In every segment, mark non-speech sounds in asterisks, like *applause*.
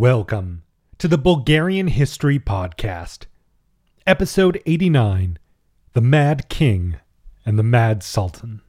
Welcome to the Bulgarian History Podcast, Episode 89 The Mad King and the Mad Sultan.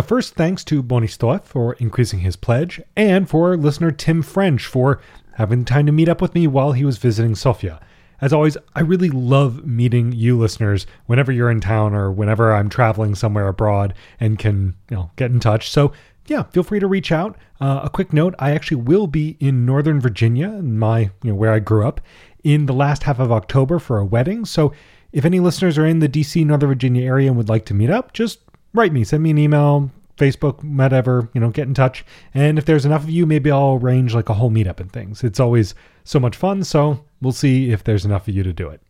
Now, first, thanks to Bonistoff for increasing his pledge, and for listener Tim French for having time to meet up with me while he was visiting Sofia. As always, I really love meeting you listeners whenever you're in town or whenever I'm traveling somewhere abroad and can, you know, get in touch. So, yeah, feel free to reach out. Uh, a quick note: I actually will be in Northern Virginia, my, you know, where I grew up, in the last half of October for a wedding. So, if any listeners are in the DC, Northern Virginia area and would like to meet up, just write me, send me an email, Facebook, whatever, you know, get in touch. And if there's enough of you, maybe I'll arrange like a whole meetup and things. It's always so much fun. So we'll see if there's enough of you to do it.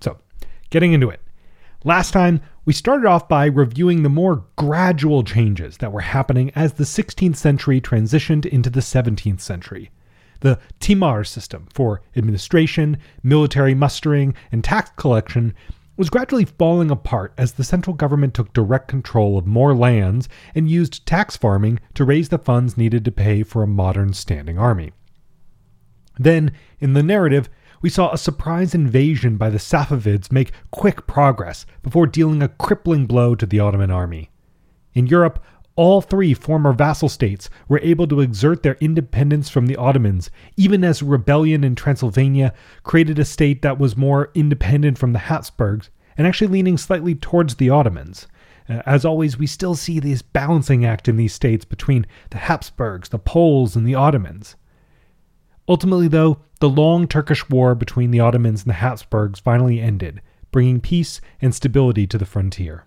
So, getting into it. Last time, we started off by reviewing the more gradual changes that were happening as the 16th century transitioned into the 17th century. The Timar system for administration, military mustering, and tax collection was gradually falling apart as the central government took direct control of more lands and used tax farming to raise the funds needed to pay for a modern standing army. Then, in the narrative, we saw a surprise invasion by the Safavids make quick progress before dealing a crippling blow to the Ottoman army. In Europe, all three former vassal states were able to exert their independence from the Ottomans, even as rebellion in Transylvania created a state that was more independent from the Habsburgs and actually leaning slightly towards the Ottomans. Uh, as always, we still see this balancing act in these states between the Habsburgs, the Poles, and the Ottomans. Ultimately, though, the long Turkish war between the Ottomans and the Habsburgs finally ended, bringing peace and stability to the frontier.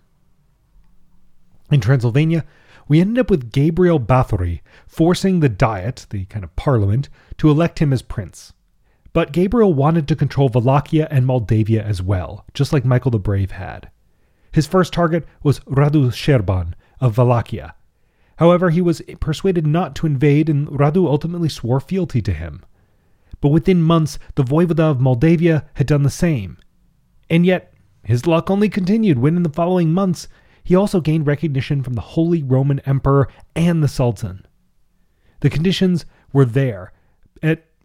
In Transylvania, we ended up with Gabriel Bathory forcing the Diet, the kind of parliament, to elect him as prince. But Gabriel wanted to control Wallachia and Moldavia as well, just like Michael the Brave had. His first target was Radu Sherban of Wallachia. However, he was persuaded not to invade, and Radu ultimately swore fealty to him. But within months, the Voivode of Moldavia had done the same. And yet, his luck only continued when, in the following months, he also gained recognition from the Holy Roman Emperor and the Sultan. The conditions were there,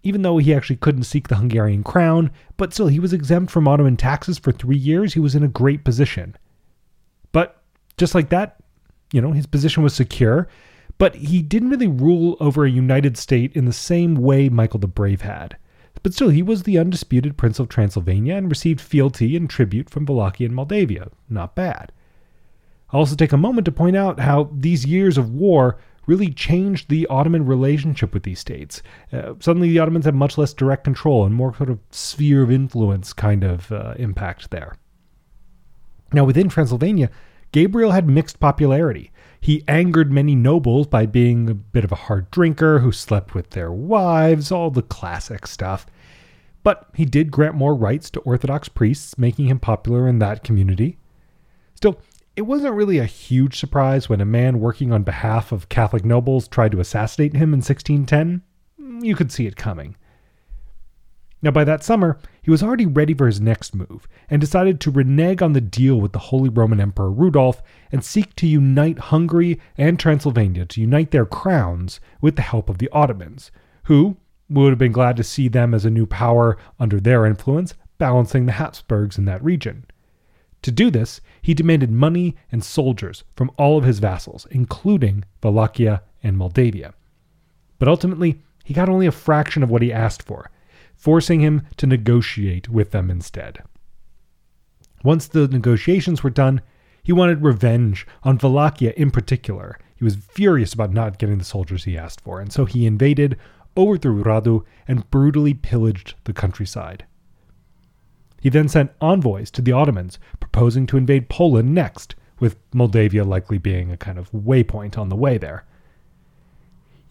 even though he actually couldn't seek the Hungarian crown, but still he was exempt from Ottoman taxes for three years. He was in a great position. But just like that, you know, his position was secure, but he didn't really rule over a united state in the same way Michael the Brave had. But still, he was the undisputed Prince of Transylvania and received fealty and tribute from Wallachia and Moldavia. Not bad. I'll also take a moment to point out how these years of war really changed the Ottoman relationship with these states. Uh, suddenly, the Ottomans had much less direct control and more sort of sphere of influence kind of uh, impact there. Now, within Transylvania, Gabriel had mixed popularity. He angered many nobles by being a bit of a hard drinker who slept with their wives, all the classic stuff. But he did grant more rights to Orthodox priests, making him popular in that community. Still, it wasn't really a huge surprise when a man working on behalf of Catholic nobles tried to assassinate him in 1610. Mm, you could see it coming. Now, by that summer, he was already ready for his next move and decided to renege on the deal with the Holy Roman Emperor Rudolf and seek to unite Hungary and Transylvania to unite their crowns with the help of the Ottomans, who would have been glad to see them as a new power under their influence, balancing the Habsburgs in that region. To do this, he demanded money and soldiers from all of his vassals, including Wallachia and Moldavia. But ultimately, he got only a fraction of what he asked for, forcing him to negotiate with them instead. Once the negotiations were done, he wanted revenge on Wallachia in particular. He was furious about not getting the soldiers he asked for, and so he invaded, overthrew Radu, and brutally pillaged the countryside. He then sent envoys to the Ottomans, proposing to invade Poland next, with Moldavia likely being a kind of waypoint on the way there.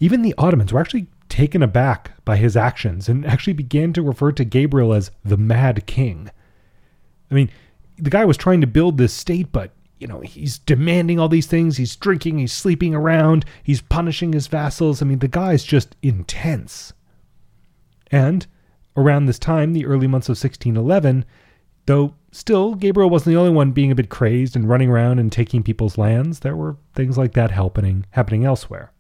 Even the Ottomans were actually taken aback by his actions and actually began to refer to Gabriel as the Mad King. I mean, the guy was trying to build this state, but you know, he's demanding all these things. He's drinking, he's sleeping around, he's punishing his vassals. I mean, the guy's just intense. And around this time, the early months of 1611, though still Gabriel wasn't the only one being a bit crazed and running around and taking people's lands, there were things like that happening happening elsewhere.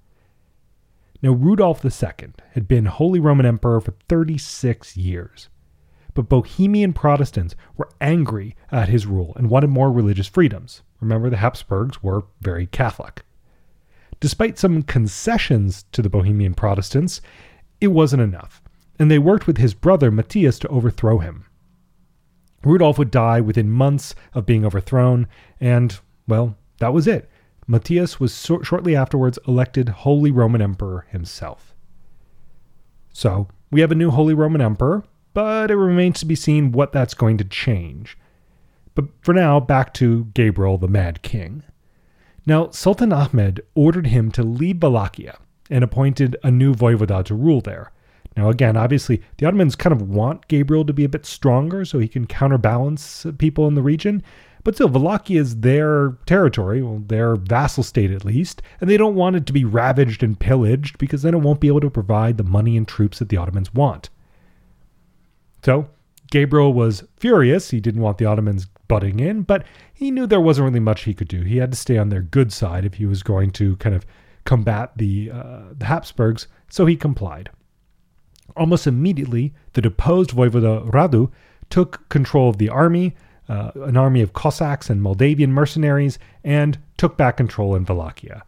Now, Rudolf II had been Holy Roman Emperor for 36 years but Bohemian Protestants were angry at his rule and wanted more religious freedoms. Remember, the Habsburgs were very Catholic. Despite some concessions to the Bohemian Protestants, it wasn't enough, and they worked with his brother Matthias to overthrow him. Rudolf would die within months of being overthrown, and, well, that was it. Matthias was so- shortly afterwards elected Holy Roman Emperor himself. So, we have a new Holy Roman Emperor, but it remains to be seen what that's going to change. But for now, back to Gabriel the Mad King. Now, Sultan Ahmed ordered him to leave Wallachia and appointed a new voivode to rule there. Now, again, obviously, the Ottomans kind of want Gabriel to be a bit stronger so he can counterbalance people in the region. But still, Wallachia is their territory, well, their vassal state at least, and they don't want it to be ravaged and pillaged because then it won't be able to provide the money and troops that the Ottomans want. So Gabriel was furious. He didn't want the Ottomans butting in, but he knew there wasn't really much he could do. He had to stay on their good side if he was going to kind of combat the, uh, the Habsburgs, so he complied. Almost immediately, the deposed Voivode Radu took control of the army, uh, an army of Cossacks and Moldavian mercenaries, and took back control in Wallachia.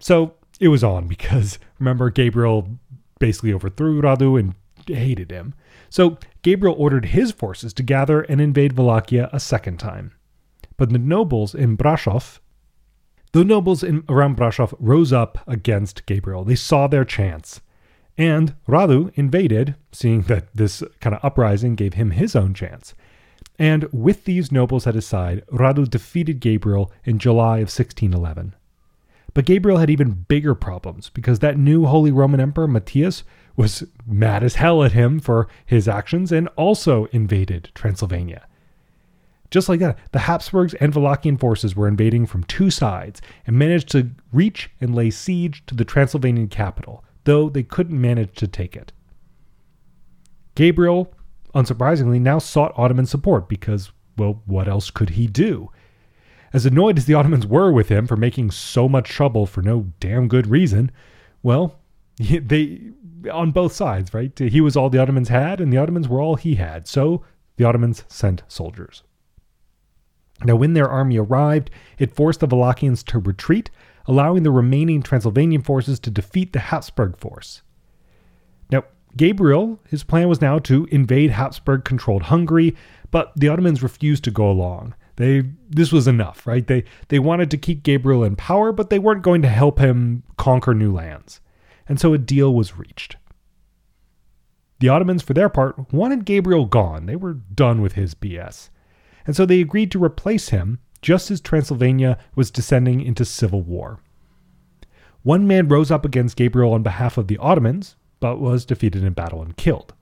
So it was on *laughs* because remember, Gabriel basically overthrew Radu and hated him. So Gabriel ordered his forces to gather and invade Wallachia a second time. But the nobles in Brasov, the nobles in, around Brasov rose up against Gabriel. They saw their chance. And Radu invaded, seeing that this kind of uprising gave him his own chance. And with these nobles at his side, Radu defeated Gabriel in July of 1611. But Gabriel had even bigger problems because that new Holy Roman Emperor, Matthias, was mad as hell at him for his actions and also invaded Transylvania. Just like that, the Habsburgs and Wallachian forces were invading from two sides and managed to reach and lay siege to the Transylvanian capital, though they couldn't manage to take it. Gabriel, unsurprisingly, now sought Ottoman support because, well, what else could he do? As annoyed as the Ottomans were with him for making so much trouble for no damn good reason, well, *laughs* they on both sides, right? He was all the Ottomans had, and the Ottomans were all he had. So the Ottomans sent soldiers. Now, when their army arrived, it forced the Wallachians to retreat, allowing the remaining Transylvanian forces to defeat the Habsburg force. Now, Gabriel, his plan was now to invade Habsburg controlled Hungary, but the Ottomans refused to go along. They this was enough, right? They they wanted to keep Gabriel in power, but they weren't going to help him conquer new lands and so a deal was reached. The Ottomans, for their part, wanted Gabriel gone. They were done with his BS. And so they agreed to replace him just as Transylvania was descending into civil war. One man rose up against Gabriel on behalf of the Ottomans, but was defeated in battle and killed.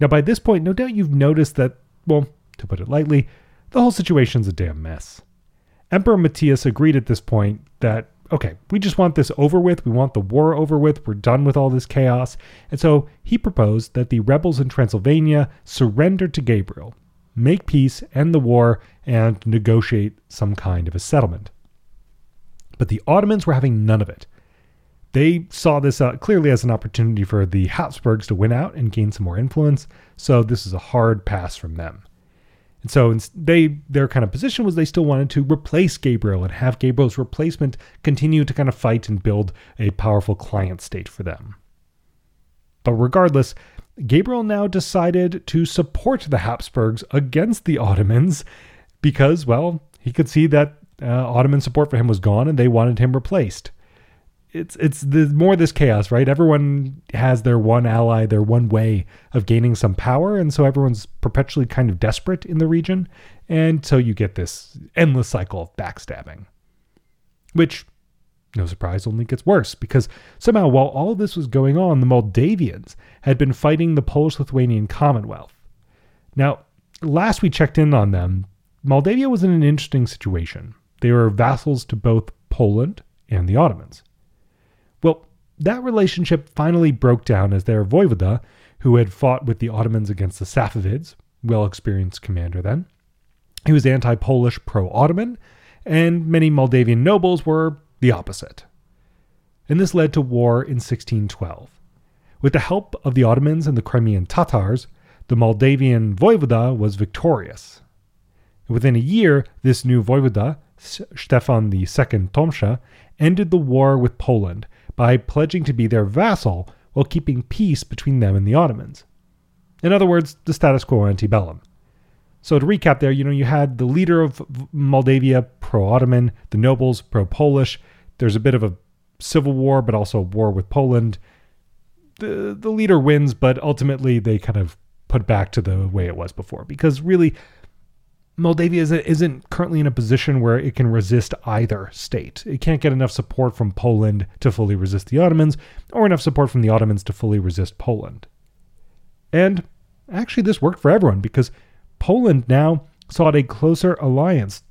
Now, by this point, no doubt you've noticed that, well, to put it lightly, the whole situation's a damn mess. Emperor Matthias agreed at this point that okay, we just want this over with. We want the war over with. We're done with all this chaos. And so he proposed that the rebels in Transylvania surrender to Gabriel, make peace, end the war, and negotiate some kind of a settlement. But the Ottomans were having none of it. They saw this uh, clearly as an opportunity for the Habsburgs to win out and gain some more influence, so this is a hard pass from them. And so they their kind of position was they still wanted to replace Gabriel and have Gabriel's replacement continue to kind of fight and build a powerful client state for them. But regardless, Gabriel now decided to support the Habsburgs against the Ottomans because, well, he could see that uh, Ottoman support for him was gone and they wanted him replaced it's it's the more this chaos, right? Everyone has their one ally, their one way of gaining some power, and so everyone's perpetually kind of desperate in the region, and so you get this endless cycle of backstabbing, which, no surprise, only gets worse because somehow while all this was going on, the Moldavians had been fighting the Polish-Lithuanian Commonwealth. Now, last we checked in on them, Moldavia was in an interesting situation. They were vassals to both Poland and the Ottomans. Well, that relationship finally broke down as their voivode, who had fought with the Ottomans against the Safavids, well experienced commander then, he was anti Polish, pro Ottoman, and many Moldavian nobles were the opposite. And this led to war in 1612. With the help of the Ottomans and the Crimean Tatars, the Moldavian voivoda was victorious. Within a year, this new voivoda, Stefan II Tomsha, ended the war with Poland by pledging to be their vassal while keeping peace between them and the Ottomans. In other words, the status quo ante bellum. So to recap there, you know, you had the leader of Moldavia pro-Ottoman, the nobles pro-Polish. There's a bit of a civil war, but also a war with Poland. The the leader wins, but ultimately they kind of put back to the way it was before because really Moldavia isn't, isn't currently in a position where it can resist either state. It can't get enough support from Poland to fully resist the Ottomans, or enough support from the Ottomans to fully resist Poland. And actually, this worked for everyone because Poland now sought a closer alliance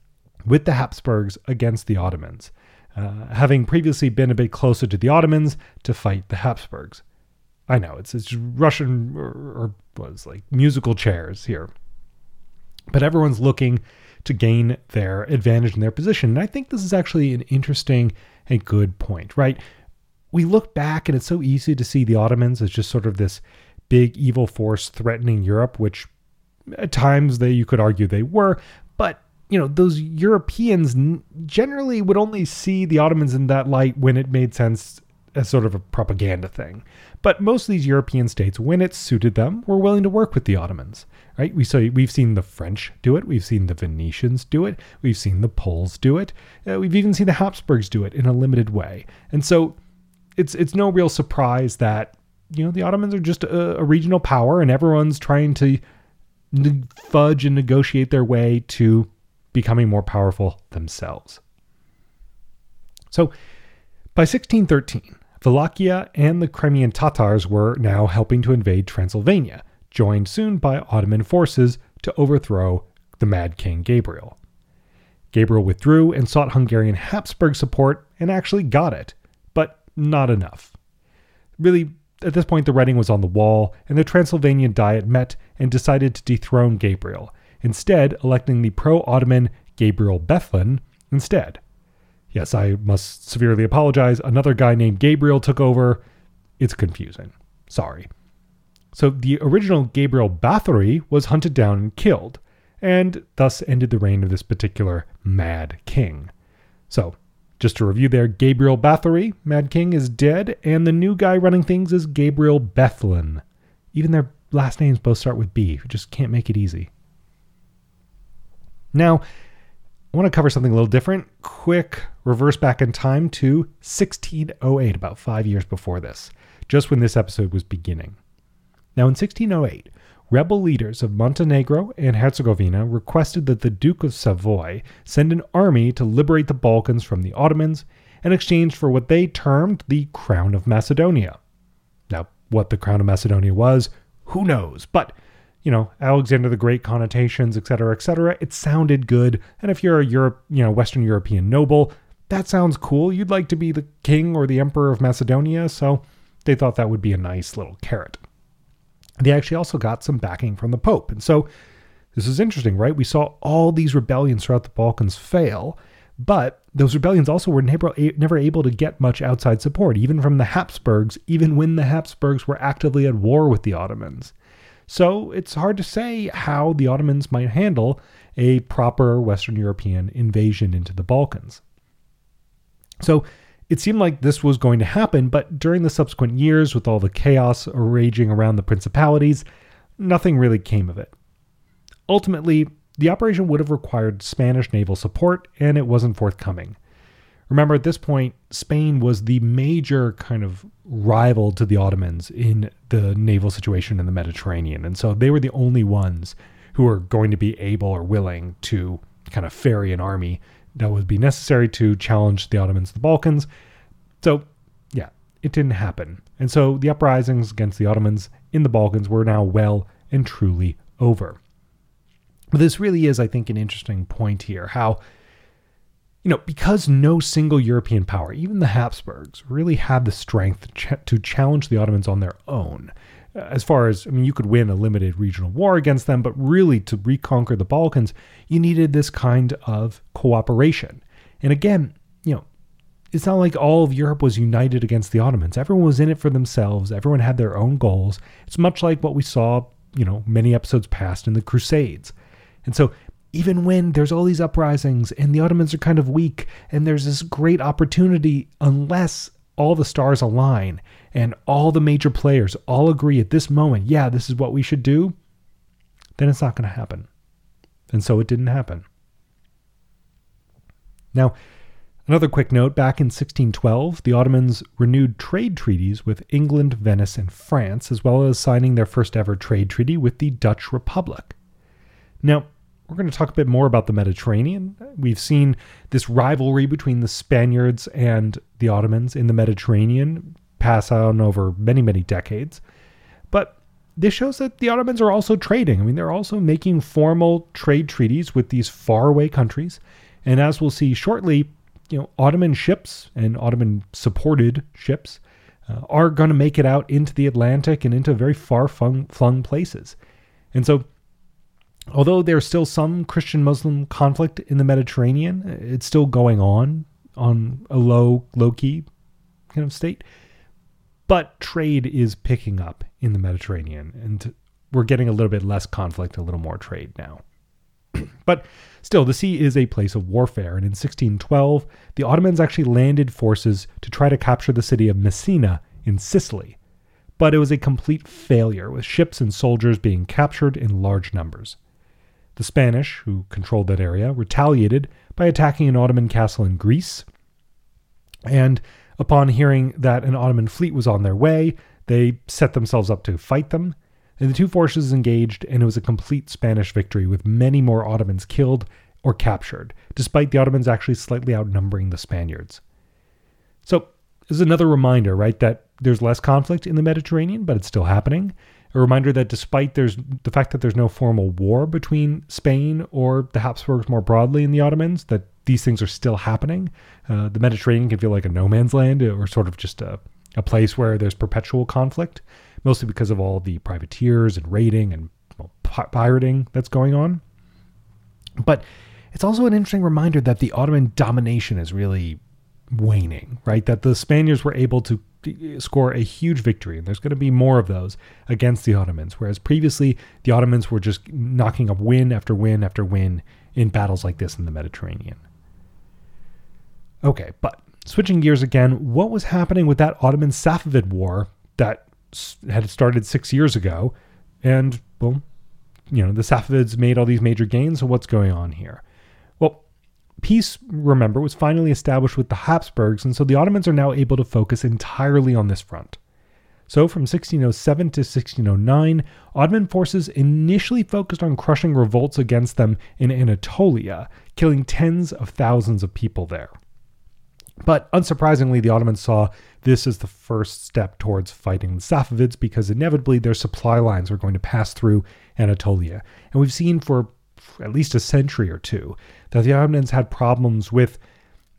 with the Habsburgs against the Ottomans, uh, having previously been a bit closer to the Ottomans to fight the Habsburgs. I know it's it's Russian or, or was like musical chairs here, but everyone's looking to gain their advantage in their position. And I think this is actually an interesting and good point, right? We look back and it's so easy to see the Ottomans as just sort of this big evil force threatening Europe, which at times they you could argue they were, you know those Europeans generally would only see the Ottomans in that light when it made sense as sort of a propaganda thing. But most of these European states, when it suited them, were willing to work with the Ottomans. Right? We so we've seen the French do it, we've seen the Venetians do it, we've seen the Poles do it, uh, we've even seen the Habsburgs do it in a limited way. And so it's it's no real surprise that you know the Ottomans are just a, a regional power, and everyone's trying to fudge and negotiate their way to becoming more powerful themselves. So by 1613, Wallachia and the Crimean Tatars were now helping to invade Transylvania, joined soon by Ottoman forces to overthrow the Mad King Gabriel. Gabriel withdrew and sought Hungarian Habsburg support and actually got it, but not enough. Really, at this point, the writing was on the wall, and the Transylvanian Diet met and decided to dethrone Gabriel, instead, electing the pro Ottoman Gabriel Bethlen instead. Yes, I must severely apologize. Another guy named Gabriel took over. It's confusing. Sorry. So the original Gabriel Bathory was hunted down and killed, and thus ended the reign of this particular Mad King. So just to review there, Gabriel Bathory, Mad King, is dead, and the new guy running things is Gabriel Bethlen. Even their last names both start with B. Just can't make it easy. Now, I want to cover something a little different. Quick reverse back in time to 1608, about five years before this, just when this episode was beginning. Now, in 1608, rebel leaders of Montenegro and Herzegovina requested that the Duke of Savoy send an army to liberate the Balkans from the Ottomans in exchange for what they termed the Crown of Macedonia. Now, what the Crown of Macedonia was, who knows? But, you know, Alexander the Great connotations, et cetera, et cetera. it sounded good. And if you're a Europe, you know, Western European noble, that sounds cool. You'd like to be the king or the emperor of Macedonia, so they thought that would be a nice little carrot they actually also got some backing from the Pope. And so this is interesting, right? We saw all these rebellions throughout the Balkans fail, but those rebellions also were never, never able to get much outside support, even from the Habsburgs, even when the Habsburgs were actively at war with the Ottomans. So it's hard to say how the Ottomans might handle a proper Western European invasion into the Balkans. So it seemed like this was going to happen, but during the subsequent years, with all the chaos raging around the principalities, nothing really came of it. Ultimately, the operation would have required Spanish naval support, and it wasn't forthcoming. Remember, at this point, Spain was the major kind of rival to the Ottomans in the naval situation in the Mediterranean, and so they were the only ones who were going to be able or willing to kind of ferry an army that would be necessary to challenge the Ottomans in the Balkans. So, yeah, it didn't happen. And so the uprisings against the Ottomans in the Balkans were now well and truly over. But this really is, I think, an interesting point here how, you know, because no single European power, even the Habsburgs, really had the strength to challenge the Ottomans on their own. Uh, as far as, I mean, you could win a limited regional war against them, but really to reconquer the Balkans, you needed this kind of cooperation. And again, you know, it's not like all of Europe was united against the Ottomans. Everyone was in it for themselves. Everyone had their own goals. It's much like what we saw, you know, many episodes past in the Crusades. And so even when there's all these uprisings and the Ottomans are kind of weak and there's this great opportunity, unless all the stars align and all the major players all agree at this moment, yeah, this is what we should do, then it's not going to happen. And so it didn't happen. Now, another quick note back in 1612, the Ottomans renewed trade treaties with England, Venice, and France, as well as signing their first ever trade treaty with the Dutch Republic. Now, we're going to talk a bit more about the Mediterranean. We've seen this rivalry between the Spaniards and the Ottomans in the Mediterranean pass on over many, many decades. But this shows that the Ottomans are also trading. I mean, they're also making formal trade treaties with these faraway countries. And as we'll see shortly, you know, Ottoman ships and Ottoman supported ships uh, are going to make it out into the Atlantic and into very far flung places. And so although there's still some Christian Muslim conflict in the Mediterranean, it's still going on on a low, low key kind of state. But trade is picking up in the Mediterranean, and we're getting a little bit less conflict, a little more trade now. *clears throat* but still, the sea is a place of warfare, and in 1612, the Ottomans actually landed forces to try to capture the city of Messina in Sicily. But it was a complete failure, with ships and soldiers being captured in large numbers. The Spanish, who controlled that area, retaliated by attacking an Ottoman castle in Greece. And upon hearing that an Ottoman fleet was on their way, they set themselves up to fight them. And the two forces engaged, and it was a complete Spanish victory with many more Ottomans killed or captured, despite the Ottomans actually slightly outnumbering the Spaniards. So, this is another reminder, right, that there's less conflict in the Mediterranean, but it's still happening a reminder that despite there's the fact that there's no formal war between Spain or the Habsburgs more broadly and the Ottomans, that these things are still happening. Uh, the Mediterranean can feel like a no man's land or sort of just a, a place where there's perpetual conflict, mostly because of all the privateers and raiding and well, pirating that's going on. But it's also an interesting reminder that the Ottoman domination is really waning, right? That the Spaniards were able to score a huge victory, and there's going to be more of those against the Ottomans. Whereas previously, the Ottomans were just knocking up win after win after win in battles like this in the Mediterranean. Okay, but switching gears again, what was happening with that Ottoman Safavid War that had started six years ago? And, well, you know, the Safavids made all these major gains, so what's going on here? Peace, remember, was finally established with the Habsburgs, and so the Ottomans are now able to focus entirely on this front. So, from 1607 to 1609, Ottoman forces initially focused on crushing revolts against them in Anatolia, killing tens of thousands of people there. But unsurprisingly, the Ottomans saw this as the first step towards fighting the Safavids because inevitably their supply lines were going to pass through Anatolia. And we've seen for at least a century or two that the Ottomans had problems with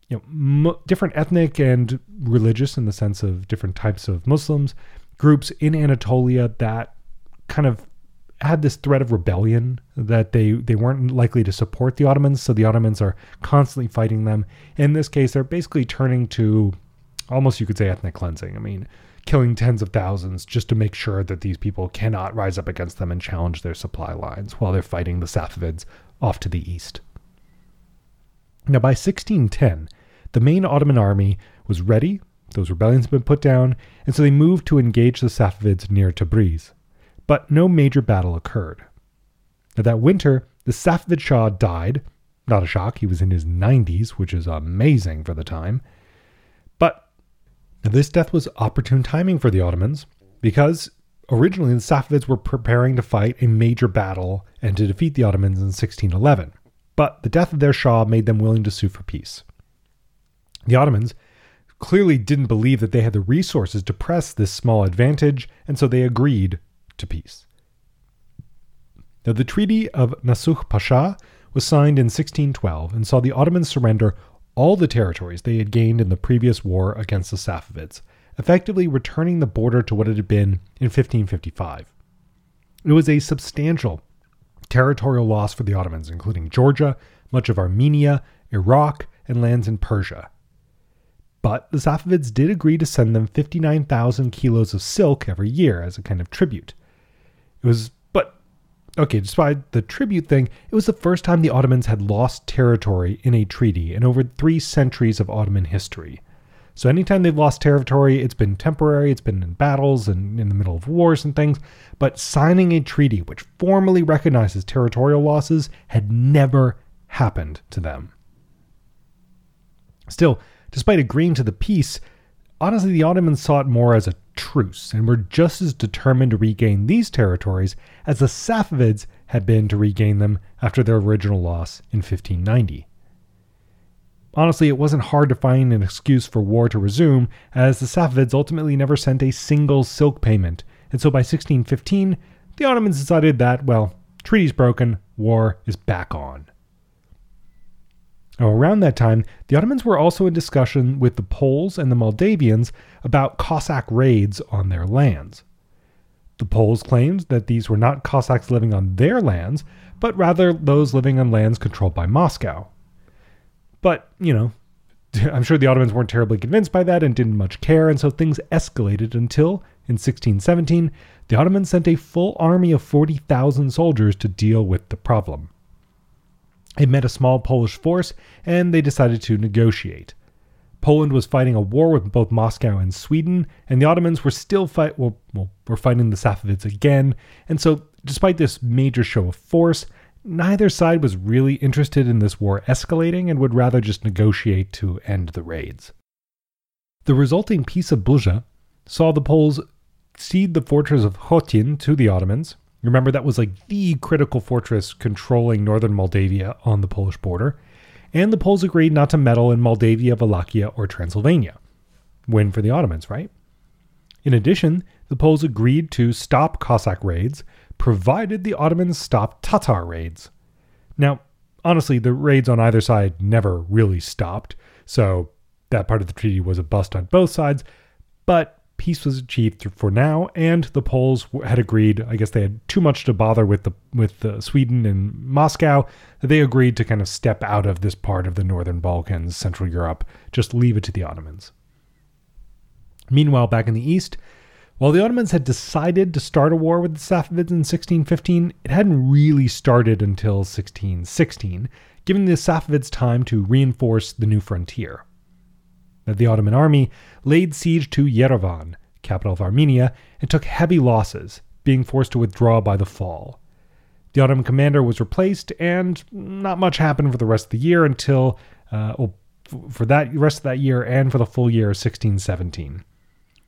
you know, different ethnic and religious, in the sense of different types of Muslims, groups in Anatolia that kind of had this threat of rebellion that they they weren't likely to support the Ottomans, so the Ottomans are constantly fighting them. In this case, they're basically turning to almost you could say ethnic cleansing. I mean, killing tens of thousands just to make sure that these people cannot rise up against them and challenge their supply lines while they're fighting the Safavids off to the east. Now, by 1610, the main Ottoman army was ready, those rebellions had been put down, and so they moved to engage the Safavids near Tabriz. But no major battle occurred. Now, that winter, the Safavid Shah died. Not a shock, he was in his 90s, which is amazing for the time. But this death was opportune timing for the Ottomans, because originally the Safavids were preparing to fight a major battle and to defeat the Ottomans in 1611 but the death of their Shah made them willing to sue for peace. The Ottomans clearly didn't believe that they had the resources to press this small advantage, and so they agreed to peace. Now, the Treaty of Nasuh Pasha was signed in 1612 and saw the Ottomans surrender all the territories they had gained in the previous war against the Safavids, effectively returning the border to what it had been in 1555. It was a substantial territorial loss for the Ottomans, including Georgia, much of Armenia, Iraq, and lands in Persia. But the Safavids did agree to send them 59,000 kilos of silk every year as a kind of tribute. It was, okay, despite the tribute thing, it was the first time the Ottomans had lost territory in a treaty in over three centuries of Ottoman history. So anytime they've lost territory, it's been temporary, it's been in battles and in the middle of wars and things. But signing a treaty which formally recognizes territorial losses had never happened to them. Still, despite agreeing to the peace, honestly, the Ottomans saw it more as a truce and were just as determined to regain these territories as the Safavids had been to regain them after their original loss in 1590. Honestly, it wasn't hard to find an excuse for war to resume, as the Safavids ultimately never sent a single silk payment, and so by 1615, the Ottomans decided that, well, treaty's broken, war is back on. Around that time, the Ottomans were also in discussion with the Poles and the Moldavians about Cossack raids on their lands. The Poles claimed that these were not Cossacks living on their lands, but rather those living on lands controlled by Moscow. But, you know, *laughs* I'm sure the Ottomans weren't terribly convinced by that and didn't much care, and so things escalated until, in 1617, the Ottomans sent a full army of 40,000 soldiers to deal with the problem. It met a small Polish force, and they decided to negotiate. Poland was fighting a war with both Moscow and Sweden, and the Ottomans were still fight well, well were fighting the Safavids again. And so, despite this major show of force, neither side was really interested in this war escalating and would rather just negotiate to end the raids. The resulting Peace of Busza saw the Poles cede the fortress of Chotin to the Ottomans, Remember, that was like the critical fortress controlling northern Moldavia on the Polish border, and the Poles agreed not to meddle in Moldavia, Wallachia, or Transylvania. Win for the Ottomans, right? In addition, the Poles agreed to stop Cossack raids, provided the Ottomans stopped Tatar raids. Now, honestly, the raids on either side never really stopped, so that part of the treaty was a bust on both sides, but peace was achieved for now, and the Poles had agreed. I guess they had too much to bother with the with uh, Sweden and Moscow. They agreed to kind of step out of this part of the northern Balkans, Central Europe, just leave it to the Ottomans. Meanwhile, back in the east, while the Ottomans had decided to start a war with the Safavids in 1615, it hadn't really started until 1616, giving the Safavids time to reinforce the new frontier that the Ottoman army laid siege to Yerevan, capital of Armenia, and took heavy losses, being forced to withdraw by the fall. The Ottoman commander was replaced, and not much happened for the rest of the year until, uh, well, for that rest of that year and for the full year of 1617.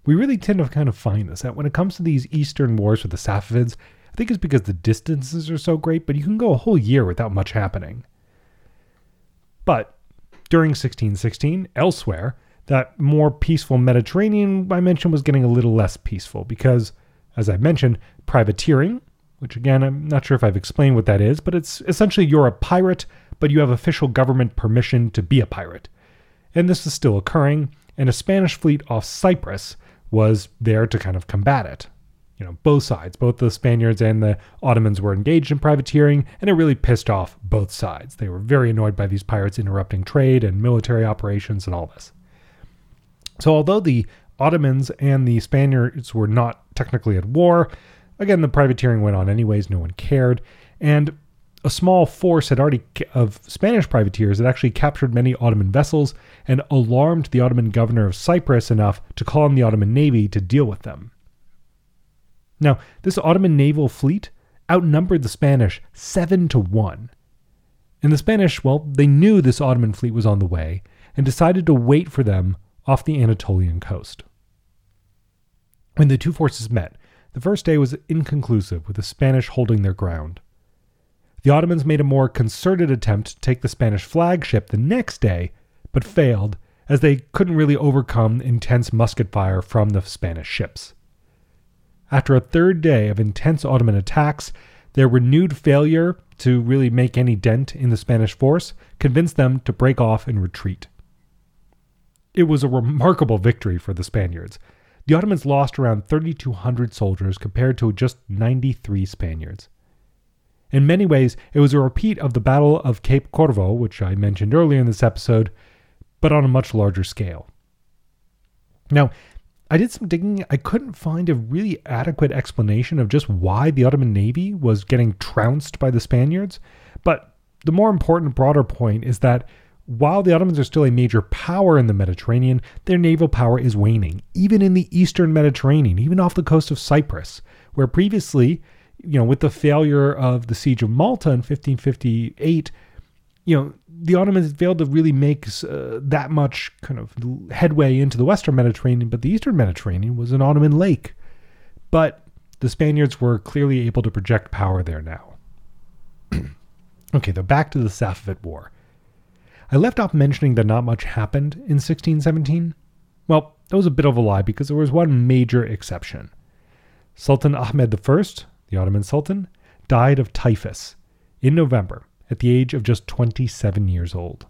We really tend to kind of find this that when it comes to these Eastern wars with the Safavids, I think it's because the distances are so great, but you can go a whole year without much happening. But during 1616, elsewhere, that more peaceful Mediterranean I mentioned was getting a little less peaceful because, as I mentioned, privateering, which again, I'm not sure if I've explained what that is, but it's essentially you're a pirate, but you have official government permission to be a pirate. And this is still occurring, and a Spanish fleet off Cyprus was there to kind of combat it. You know, both sides, both the Spaniards and the Ottomans were engaged in privateering, and it really pissed off both sides. They were very annoyed by these pirates interrupting trade and military operations and all this. So, although the Ottomans and the Spaniards were not technically at war, again, the privateering went on anyways, no one cared. And a small force had already of Spanish privateers had actually captured many Ottoman vessels and alarmed the Ottoman governor of Cyprus enough to call on the Ottoman navy to deal with them. Now, this Ottoman naval fleet outnumbered the Spanish 7 to 1. And the Spanish, well, they knew this Ottoman fleet was on the way and decided to wait for them off the Anatolian coast. When the two forces met, the first day was inconclusive, with the Spanish holding their ground. The Ottomans made a more concerted attempt to take the Spanish flagship the next day, but failed, as they couldn't really overcome intense musket fire from the Spanish ships. After a third day of intense Ottoman attacks, Their renewed failure to really make any dent in the Spanish force convinced them to break off and retreat. It was a remarkable victory for the Spaniards. The Ottomans lost around 3,200 soldiers compared to just 93 Spaniards. In many ways, it was a repeat of the Battle of Cape Corvo, which I mentioned earlier in this episode, but on a much larger scale. Now, I did some digging. I couldn't find a really adequate explanation of just why the Ottoman Navy was getting trounced by the Spaniards. But the more important, broader point is that while the Ottomans are still a major power in the Mediterranean, their naval power is waning, even in the eastern Mediterranean, even off the coast of Cyprus, where previously, you know, with the failure of the siege of Malta in 1558, you know, the Ottomans failed to really make uh, that much kind of headway into the Western Mediterranean, but the Eastern Mediterranean was an Ottoman lake. But the Spaniards were clearly able to project power there now. *clears throat* okay, though back to the Safavid War. I left off mentioning that not much happened in 1617. Well, that was a bit of a lie because there was one major exception. Sultan Ahmed I, the Ottoman Sultan, died of typhus in November at the age of just 27 years old.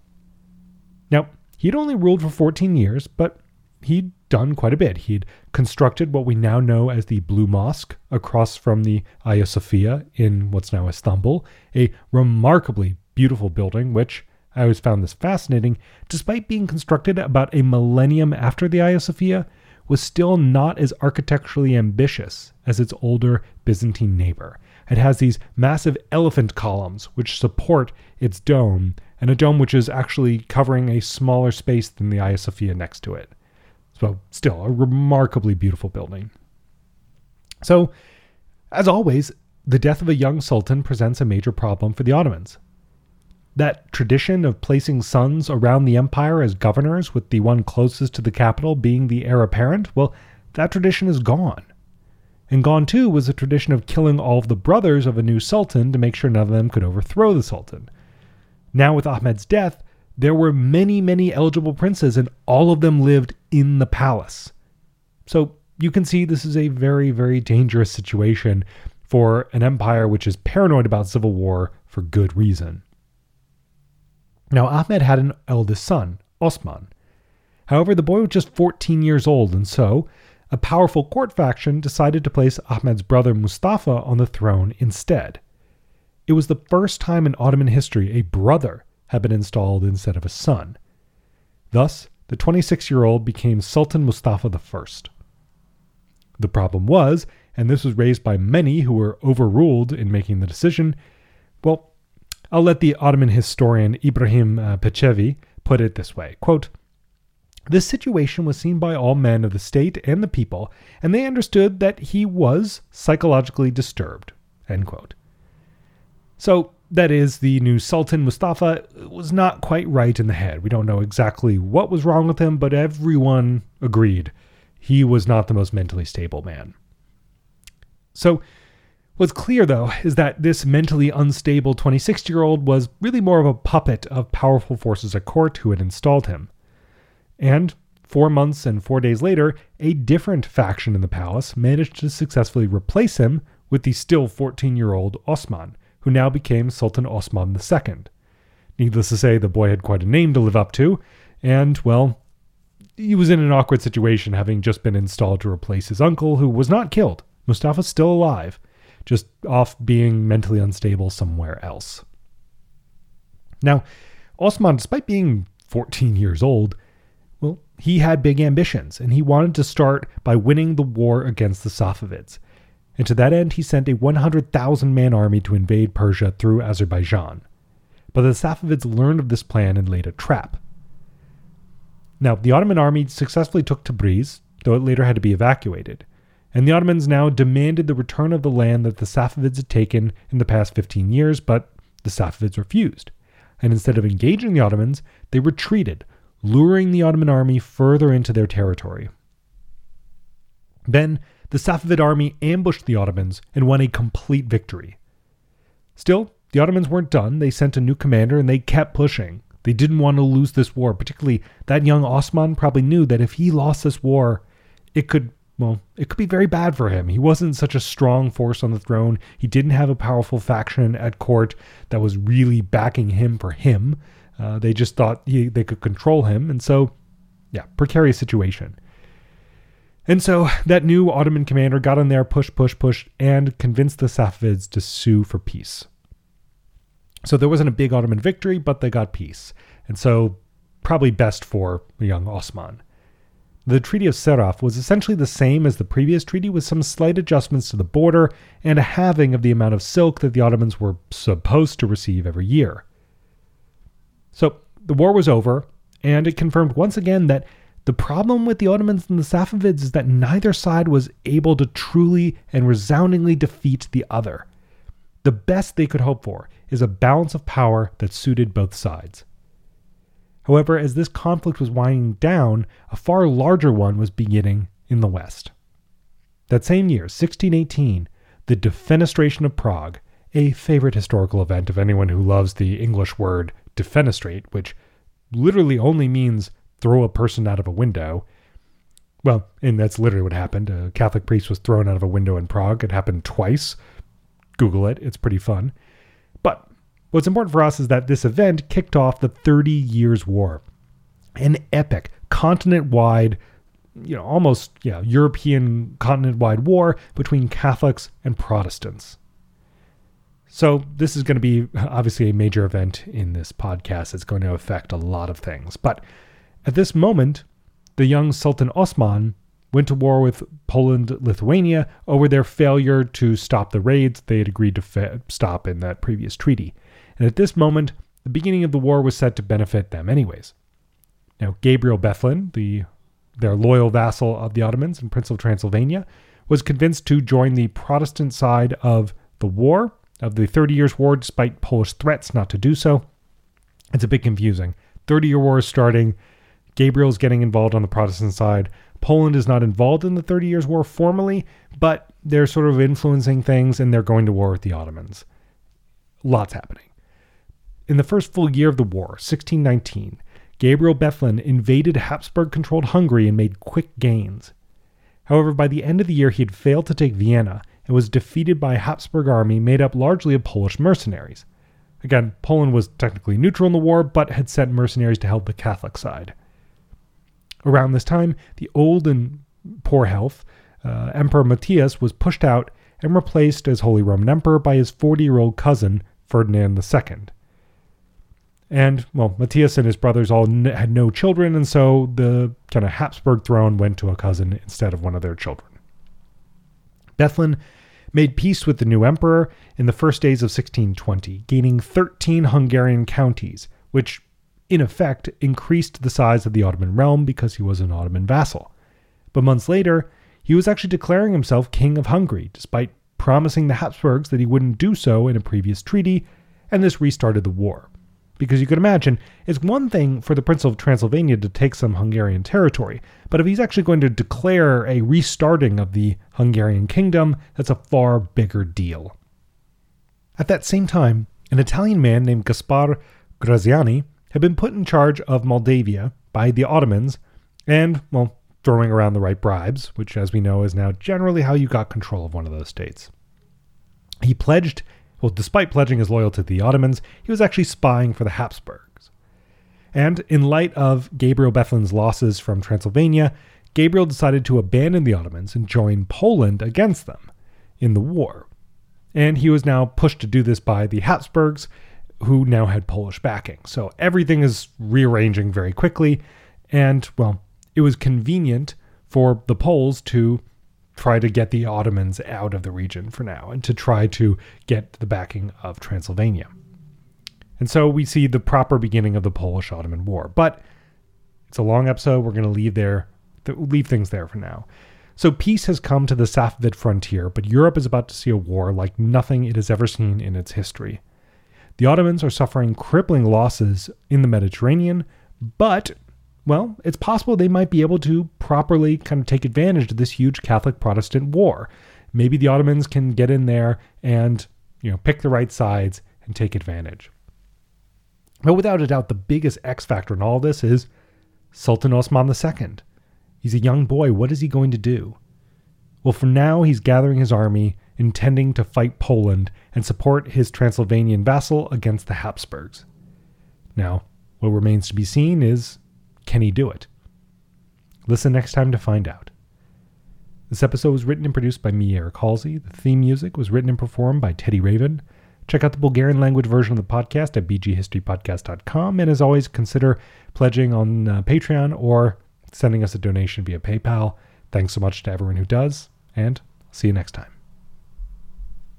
Now, he'd only ruled for 14 years, but he'd done quite a bit. He'd constructed what we now know as the Blue Mosque across from the Hagia Sophia in what's now Istanbul, a remarkably beautiful building, which I always found this fascinating, despite being constructed about a millennium after the Hagia Sophia, was still not as architecturally ambitious as its older Byzantine neighbor. It has these massive elephant columns which support its dome, and a dome which is actually covering a smaller space than the Hagia Sophia next to it. So, still, a remarkably beautiful building. So, as always, the death of a young sultan presents a major problem for the Ottomans. That tradition of placing sons around the empire as governors, with the one closest to the capital being the heir apparent, well, that tradition is gone. And gone too was the tradition of killing all of the brothers of a new sultan to make sure none of them could overthrow the sultan. Now, with Ahmed's death, there were many, many eligible princes, and all of them lived in the palace. So you can see this is a very, very dangerous situation for an empire which is paranoid about civil war for good reason. Now, Ahmed had an eldest son, Osman. However, the boy was just 14 years old, and so a powerful court faction decided to place Ahmed's brother Mustafa on the throne instead. It was the first time in Ottoman history a brother had been installed instead of a son. Thus, the 26 year old became Sultan Mustafa I. The problem was, and this was raised by many who were overruled in making the decision, well, I'll let the Ottoman historian Ibrahim uh, Pachevi put it this way quote, this situation was seen by all men of the state and the people, and they understood that he was psychologically disturbed. End quote. So, that is, the new Sultan Mustafa was not quite right in the head. We don't know exactly what was wrong with him, but everyone agreed he was not the most mentally stable man. So, what's clear though is that this mentally unstable 26 year old was really more of a puppet of powerful forces at court who had installed him. And four months and four days later, a different faction in the palace managed to successfully replace him with the still 14 year old Osman, who now became Sultan Osman II. Needless to say, the boy had quite a name to live up to, and, well, he was in an awkward situation having just been installed to replace his uncle, who was not killed. Mustafa's still alive, just off being mentally unstable somewhere else. Now, Osman, despite being 14 years old, well, he had big ambitions, and he wanted to start by winning the war against the Safavids. And to that end, he sent a 100,000 man army to invade Persia through Azerbaijan. But the Safavids learned of this plan and laid a trap. Now, the Ottoman army successfully took Tabriz, though it later had to be evacuated. And the Ottomans now demanded the return of the land that the Safavids had taken in the past 15 years, but the Safavids refused. And instead of engaging the Ottomans, they retreated, luring the Ottoman army further into their territory. Then, the Safavid army ambushed the Ottomans and won a complete victory. Still, the Ottomans weren't done. They sent a new commander and they kept pushing. They didn't want to lose this war, particularly that young Osman probably knew that if he lost this war, it could, well, it could be very bad for him. He wasn't such a strong force on the throne. He didn't have a powerful faction at court that was really backing him for him. Uh, they just thought he, they could control him. And so, yeah, precarious situation. And so that new Ottoman commander got in there, push, push, push, and convinced the Safavids to sue for peace. So there wasn't a big Ottoman victory, but they got peace. And so, probably best for young Osman. The Treaty of Serav was essentially the same as the previous treaty, with some slight adjustments to the border and a halving of the amount of silk that the Ottomans were supposed to receive every year. So the war was over, and it confirmed once again that the problem with the Ottomans and the Safavids is that neither side was able to truly and resoundingly defeat the other. The best they could hope for is a balance of power that suited both sides. However, as this conflict was winding down, a far larger one was beginning in the West. That same year, 1618, the defenestration of Prague, a favorite historical event of anyone who loves the English word defenestrate, which literally only means throw a person out of a window. Well, and that's literally what happened. A Catholic priest was thrown out of a window in Prague. It happened twice. Google it, it's pretty fun. What's important for us is that this event kicked off the 30 Years' War, an epic continent wide, you know, almost yeah, European continent wide war between Catholics and Protestants. So, this is going to be obviously a major event in this podcast. It's going to affect a lot of things. But at this moment, the young Sultan Osman went to war with Poland, Lithuania over their failure to stop the raids they had agreed to fa- stop in that previous treaty and at this moment, the beginning of the war was set to benefit them anyways. Now, Gabriel Bethlen, the, their loyal vassal of the Ottomans and Prince of Transylvania, was convinced to join the Protestant side of the war, of the Thirty Years' War, despite Polish threats not to do so. It's a bit confusing. Thirty Year War is starting. Gabriel's getting involved on the Protestant side. Poland is not involved in the Thirty Years' War formally, but they're sort of influencing things and they're going to war with the Ottomans. Lots happening. In the first full year of the war, 1619, Gabriel Bethlen invaded Habsburg controlled Hungary and made quick gains. However, by the end of the year, he had failed to take Vienna and was defeated by a Habsburg army made up largely of Polish mercenaries. Again, Poland was technically neutral in the war, but had sent mercenaries to help the Catholic side. Around this time, the old and poor health uh, Emperor Matthias was pushed out and replaced as Holy Roman Emperor by his 40 year old cousin, Ferdinand II. And, well, Matthias and his brothers all n- had no children, and so the kind of Habsburg throne went to a cousin instead of one of their children. Bethlen made peace with the new emperor in the first days of 1620, gaining 13 Hungarian counties, which in effect increased the size of the Ottoman realm because he was an Ottoman vassal. But months later, he was actually declaring himself king of Hungary, despite promising the Habsburgs that he wouldn't do so in a previous treaty, and this restarted the war because you could imagine it's one thing for the Prince of Transylvania to take some Hungarian territory, but if he's actually going to declare a restarting of the Hungarian kingdom, that's a far bigger deal. At that same time, an Italian man named Gaspar Graziani had been put in charge of Moldavia by the Ottomans and, well, throwing around the right bribes, which, as we know, is now generally how you got control of one of those states. He pledged well, despite pledging his loyalty to the Ottomans, he was actually spying for the Habsburgs. And in light of Gabriel Bethlen's losses from Transylvania, Gabriel decided to abandon the Ottomans and join Poland against them in the war. And he was now pushed to do this by the Habsburgs, who now had Polish backing. So everything is rearranging very quickly. And, well, it was convenient for the Poles to try to get the Ottomans out of the region for now and to try to get the backing of Transylvania. And so we see the proper beginning of the Polish Ottoman War. But it's a long episode. We're going to leave there leave things there for now. So peace has come to the Safavid frontier, but Europe is about to see a war like nothing it has ever seen in its history. The Ottomans are suffering crippling losses in the Mediterranean, but well, it's possible they might be able to properly kind of take advantage of this huge Catholic Protestant war. Maybe the Ottomans can get in there and, you know, pick the right sides and take advantage. But without a doubt, the biggest X factor in all this is Sultan Osman II. He's a young boy. What is he going to do? Well, for now, he's gathering his army, intending to fight Poland and support his Transylvanian vassal against the Habsburgs. Now, what remains to be seen is can he do it? Listen next time to find out. This episode was written and produced by me, Eric Halsey. The theme music was written and performed by Teddy Raven. Check out the Bulgarian language version of the podcast at bghistorypodcast.com. And as always, consider pledging on uh, Patreon or sending us a donation via PayPal. Thanks so much to everyone who does, and see you next time.